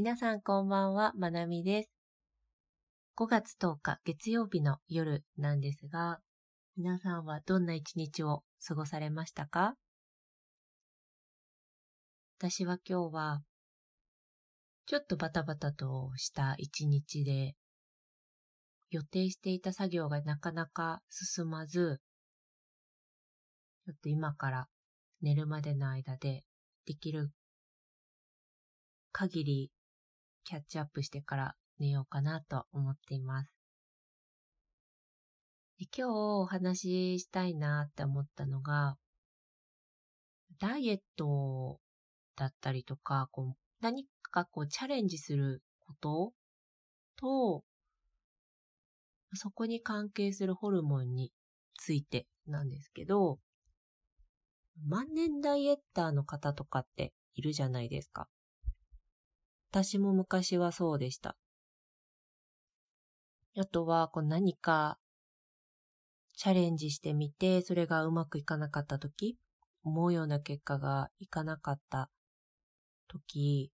皆さんこんばんは、まなみです。5月10日月曜日の夜なんですが、皆さんはどんな一日を過ごされましたか？私は今日は、ちょっとバタバタとした一日で、予定していた作業がなかなか進まず、ちょっと今から寝るまでの間でできる限りキャッチアップしてから寝ようかなと思っています。で今日お話ししたいなって思ったのが、ダイエットだったりとか、こう何かこうチャレンジすることと、そこに関係するホルモンについてなんですけど、万年ダイエッターの方とかっているじゃないですか。私も昔はそうでした。あとは、こう何かチャレンジしてみて、それがうまくいかなかった時、思うような結果がいかなかった時、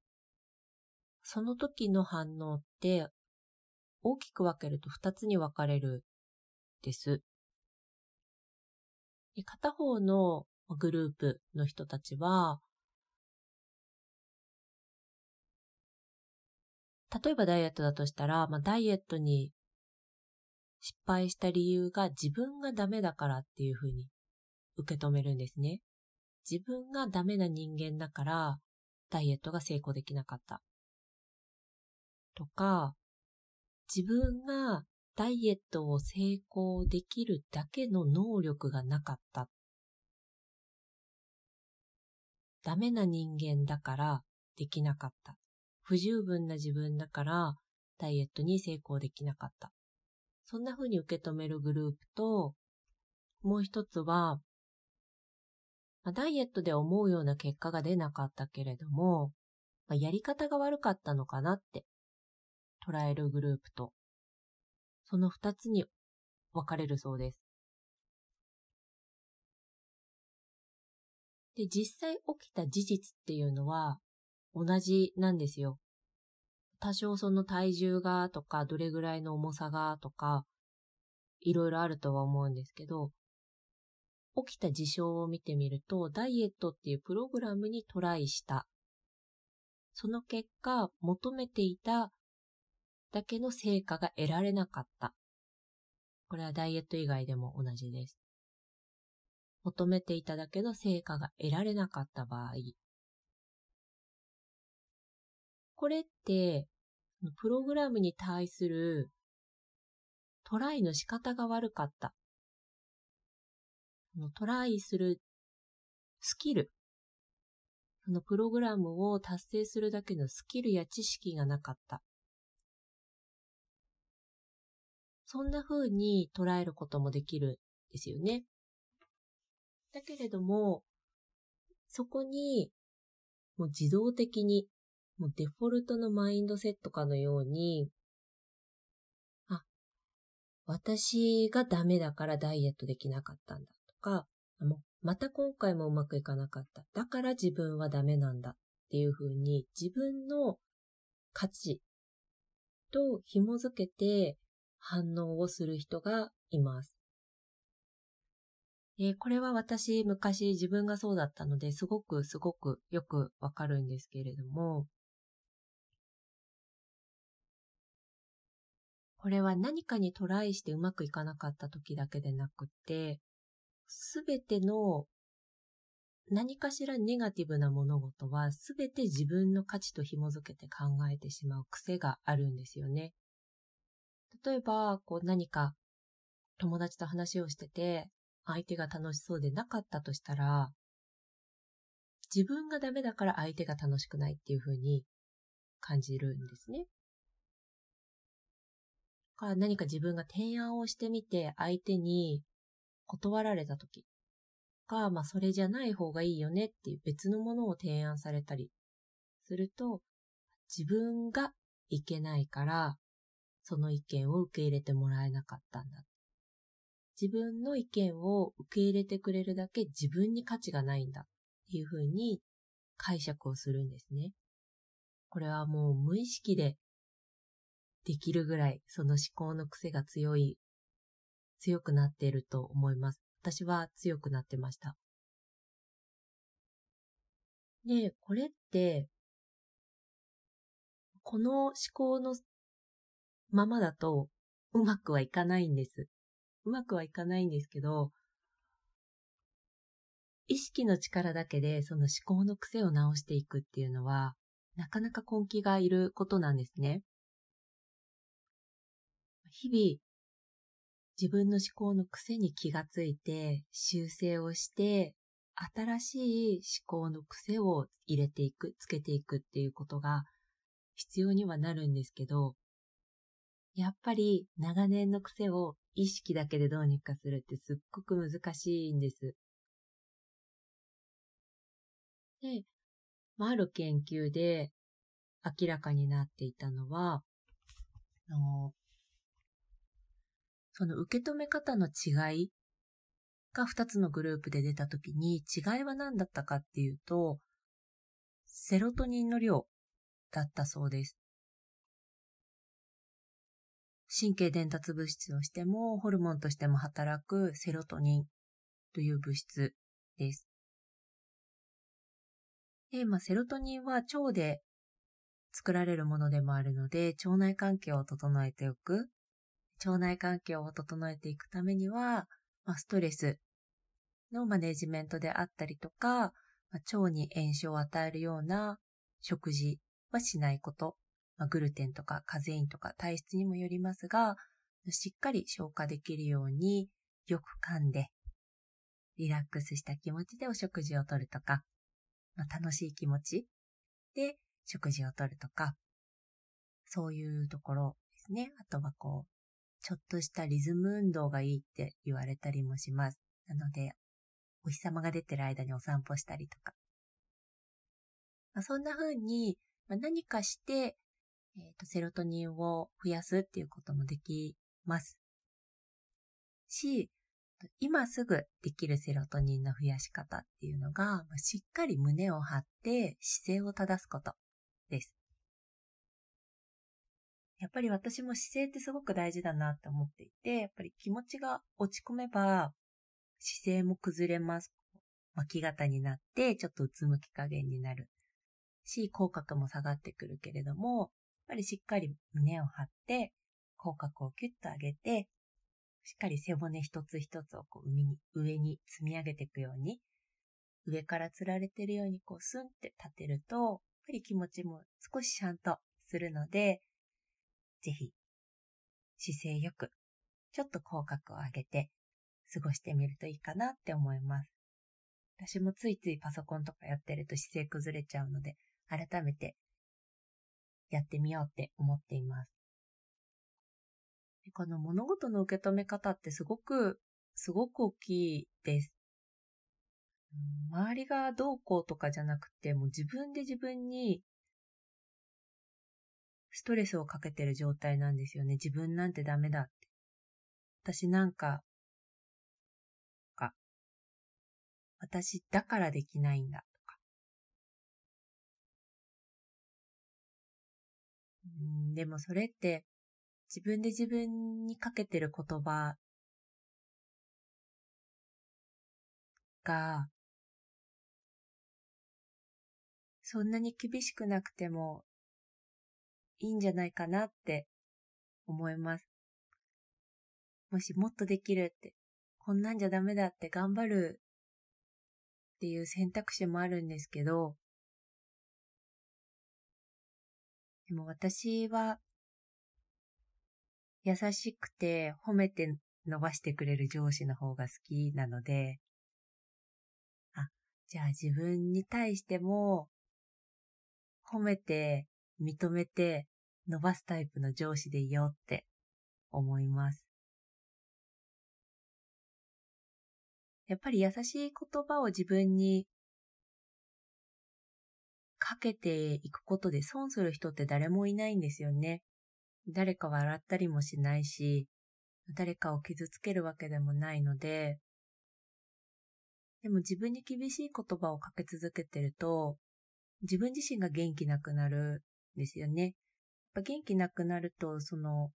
その時の反応って大きく分けると二つに分かれるです。で片方のグループの人たちは、例えばダイエットだとしたら、まあ、ダイエットに失敗した理由が自分がダメだからっていうふうに受け止めるんですね。自分がダメな人間だからダイエットが成功できなかった。とか、自分がダイエットを成功できるだけの能力がなかった。ダメな人間だからできなかった。不十分な自分だからダイエットに成功できなかった。そんな風に受け止めるグループと、もう一つは、まあ、ダイエットで思うような結果が出なかったけれども、まあ、やり方が悪かったのかなって捉えるグループと、その二つに分かれるそうです。で、実際起きた事実っていうのは同じなんですよ。多少その体重がとか、どれぐらいの重さがとか、いろいろあるとは思うんですけど、起きた事象を見てみると、ダイエットっていうプログラムにトライした。その結果、求めていただけの成果が得られなかった。これはダイエット以外でも同じです。求めていただけの成果が得られなかった場合、これってプログラムに対するトライの仕方が悪かった。トライするスキル。のプログラムを達成するだけのスキルや知識がなかった。そんな風に捉えることもできるんですよね。だけれども、そこにもう自動的にもうデフォルトのマインドセットかのように、あ、私がダメだからダイエットできなかったんだとか、もまた今回もうまくいかなかった。だから自分はダメなんだっていうふうに自分の価値と紐づけて反応をする人がいます。え、これは私昔自分がそうだったのですごくすごくよくわかるんですけれども、これは何かにトライしてうまくいかなかった時だけでなくて、すべての何かしらネガティブな物事はすべて自分の価値と紐づけて考えてしまう癖があるんですよね。例えば、こう何か友達と話をしてて相手が楽しそうでなかったとしたら、自分がダメだから相手が楽しくないっていう風に感じるんですね。か何か自分が提案をしてみて相手に断られた時か、まあそれじゃない方がいいよねっていう別のものを提案されたりすると、自分がいけないから、その意見を受け入れてもらえなかったんだ。自分の意見を受け入れてくれるだけ自分に価値がないんだっていうふうに解釈をするんですね。これはもう無意識でできるぐらいその思考の癖が強い、強くなっていると思います。私は強くなってました。で、これって、この思考のままだとうまくはいかないんです。うまくはいかないんですけど、意識の力だけでその思考の癖を直していくっていうのは、なかなか根気がいることなんですね。日々、自分の思考の癖に気がついて、修正をして、新しい思考の癖を入れていく、つけていくっていうことが必要にはなるんですけど、やっぱり長年の癖を意識だけでどうにかするってすっごく難しいんです。で、まあ、ある研究で明らかになっていたのは、あのその受け止め方の違いが2つのグループで出たときに違いは何だったかっていうと、セロトニンの量だったそうです。神経伝達物質としてもホルモンとしても働くセロトニンという物質です。で、まあ、セロトニンは腸で作られるものでもあるので、腸内環境を整えておく。腸内環境を整えていくためには、まあ、ストレスのマネジメントであったりとか、まあ、腸に炎症を与えるような食事はしないこと。まあ、グルテンとかカゼインとか体質にもよりますが、しっかり消化できるようによく噛んで、リラックスした気持ちでお食事をとるとか、まあ、楽しい気持ちで食事をとるとか、そういうところですね。あとはこう、ちょっとしたリズム運動がいいって言われたりもします。なので、お日様が出てる間にお散歩したりとか。まあ、そんな風に、まあ、何かして、え、ー、と、セロトニンを増やすっていうこともできます。し、今すぐできるセロトニンの増やし方っていうのが、しっかり胸を張って姿勢を正すことやっぱり私も姿勢ってすごく大事だなって思っていて、やっぱり気持ちが落ち込めば姿勢も崩れます。巻き型になってちょっとうつむき加減になるし、口角も下がってくるけれども、やっぱりしっかり胸を張って、口角をキュッと上げて、しっかり背骨一つ一つをこう上に、上に積み上げていくように、上から吊られてるようにこうスンって立てると、やっぱり気持ちも少しちゃんとするので、ぜひ、姿勢よく、ちょっと口角を上げて、過ごしてみるといいかなって思います。私もついついパソコンとかやってると姿勢崩れちゃうので、改めてやってみようって思っています。この物事の受け止め方ってすごく、すごく大きいです。周りがどうこうとかじゃなくて、もう自分で自分にストレスをかけてる状態なんですよね。自分なんてダメだって。私なんか、か、私だからできないんだとか。んでもそれって自分で自分にかけてる言葉が、そんなに厳しくなくてもいいんじゃないかなって思います。もしもっとできるって、こんなんじゃダメだって頑張るっていう選択肢もあるんですけど、でも私は優しくて褒めて伸ばしてくれる上司の方が好きなので、あ、じゃあ自分に対しても褒めて認めて伸ばすタイプの上司でいようって思います。やっぱり優しい言葉を自分にかけていくことで損する人って誰もいないんですよね。誰か笑ったりもしないし、誰かを傷つけるわけでもないので、でも自分に厳しい言葉をかけ続けてると、自分自身が元気なくなるですよね。やっぱ元気なくなると、その、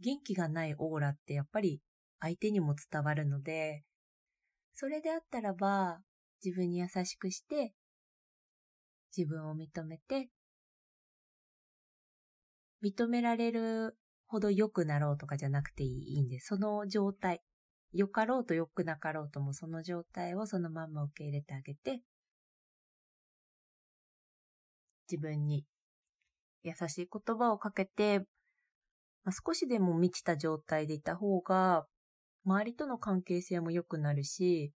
元気がないオーラってやっぱり相手にも伝わるので、それであったらば、自分に優しくして、自分を認めて、認められるほど良くなろうとかじゃなくていいんで、その状態、良かろうと良くなかろうともその状態をそのまんま受け入れてあげて、自分に優しい言葉をかけて、まあ、少しでも満ちた状態でいた方が、周りとの関係性も良くなるし、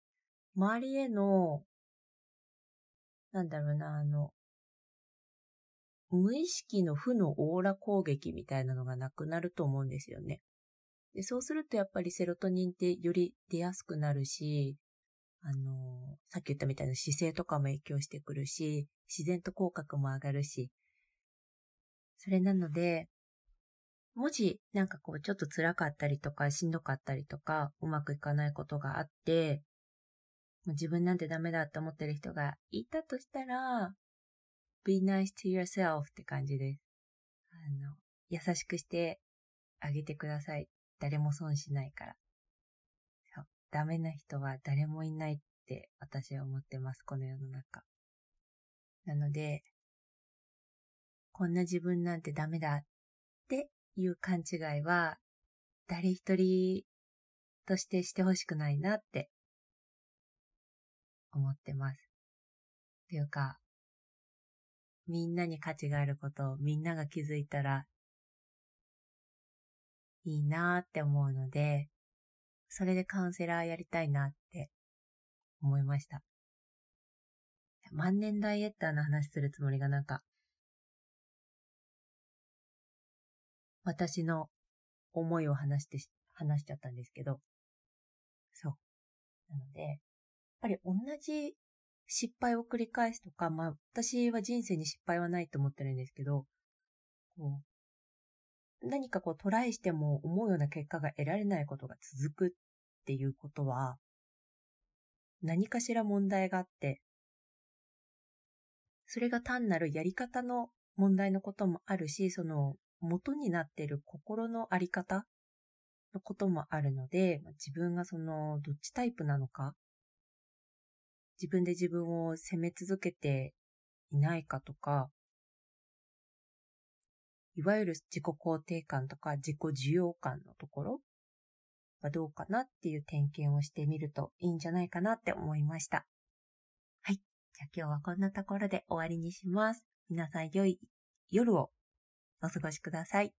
周りへの、なんだろうな、あの、無意識の負のオーラ攻撃みたいなのがなくなると思うんですよね。でそうするとやっぱりセロトニンってより出やすくなるし、あの、さっき言ったみたいな姿勢とかも影響してくるし、自然と口角も上がるし。それなので、もしなんかこうちょっと辛かったりとかしんどかったりとかうまくいかないことがあって、もう自分なんてダメだって思ってる人がいたとしたら、be nice to yourself って感じです。あの、優しくしてあげてください。誰も損しないから。ダメな人は誰もいないって私は思ってます。この世の中。なので、こんな自分なんてダメだっていう勘違いは、誰一人としてしてほしくないなって思ってます。っていうか、みんなに価値があることをみんなが気づいたらいいなーって思うので、それでカウンセラーやりたいなって思いました。万年ダイエッターの話するつもりがなんか、私の思いを話して、話しちゃったんですけど、そう。なので、やっぱり同じ失敗を繰り返すとか、まあ私は人生に失敗はないと思ってるんですけど、こう、何かこうトライしても思うような結果が得られないことが続くっていうことは、何かしら問題があって、それが単なるやり方の問題のこともあるし、その元になっている心のあり方のこともあるので、自分がそのどっちタイプなのか、自分で自分を責め続けていないかとか、いわゆる自己肯定感とか自己需要感のところはどうかなっていう点検をしてみるといいんじゃないかなって思いました。はい。じゃあ今日はこんなところで終わりにします。皆さん良い夜をお過ごしください。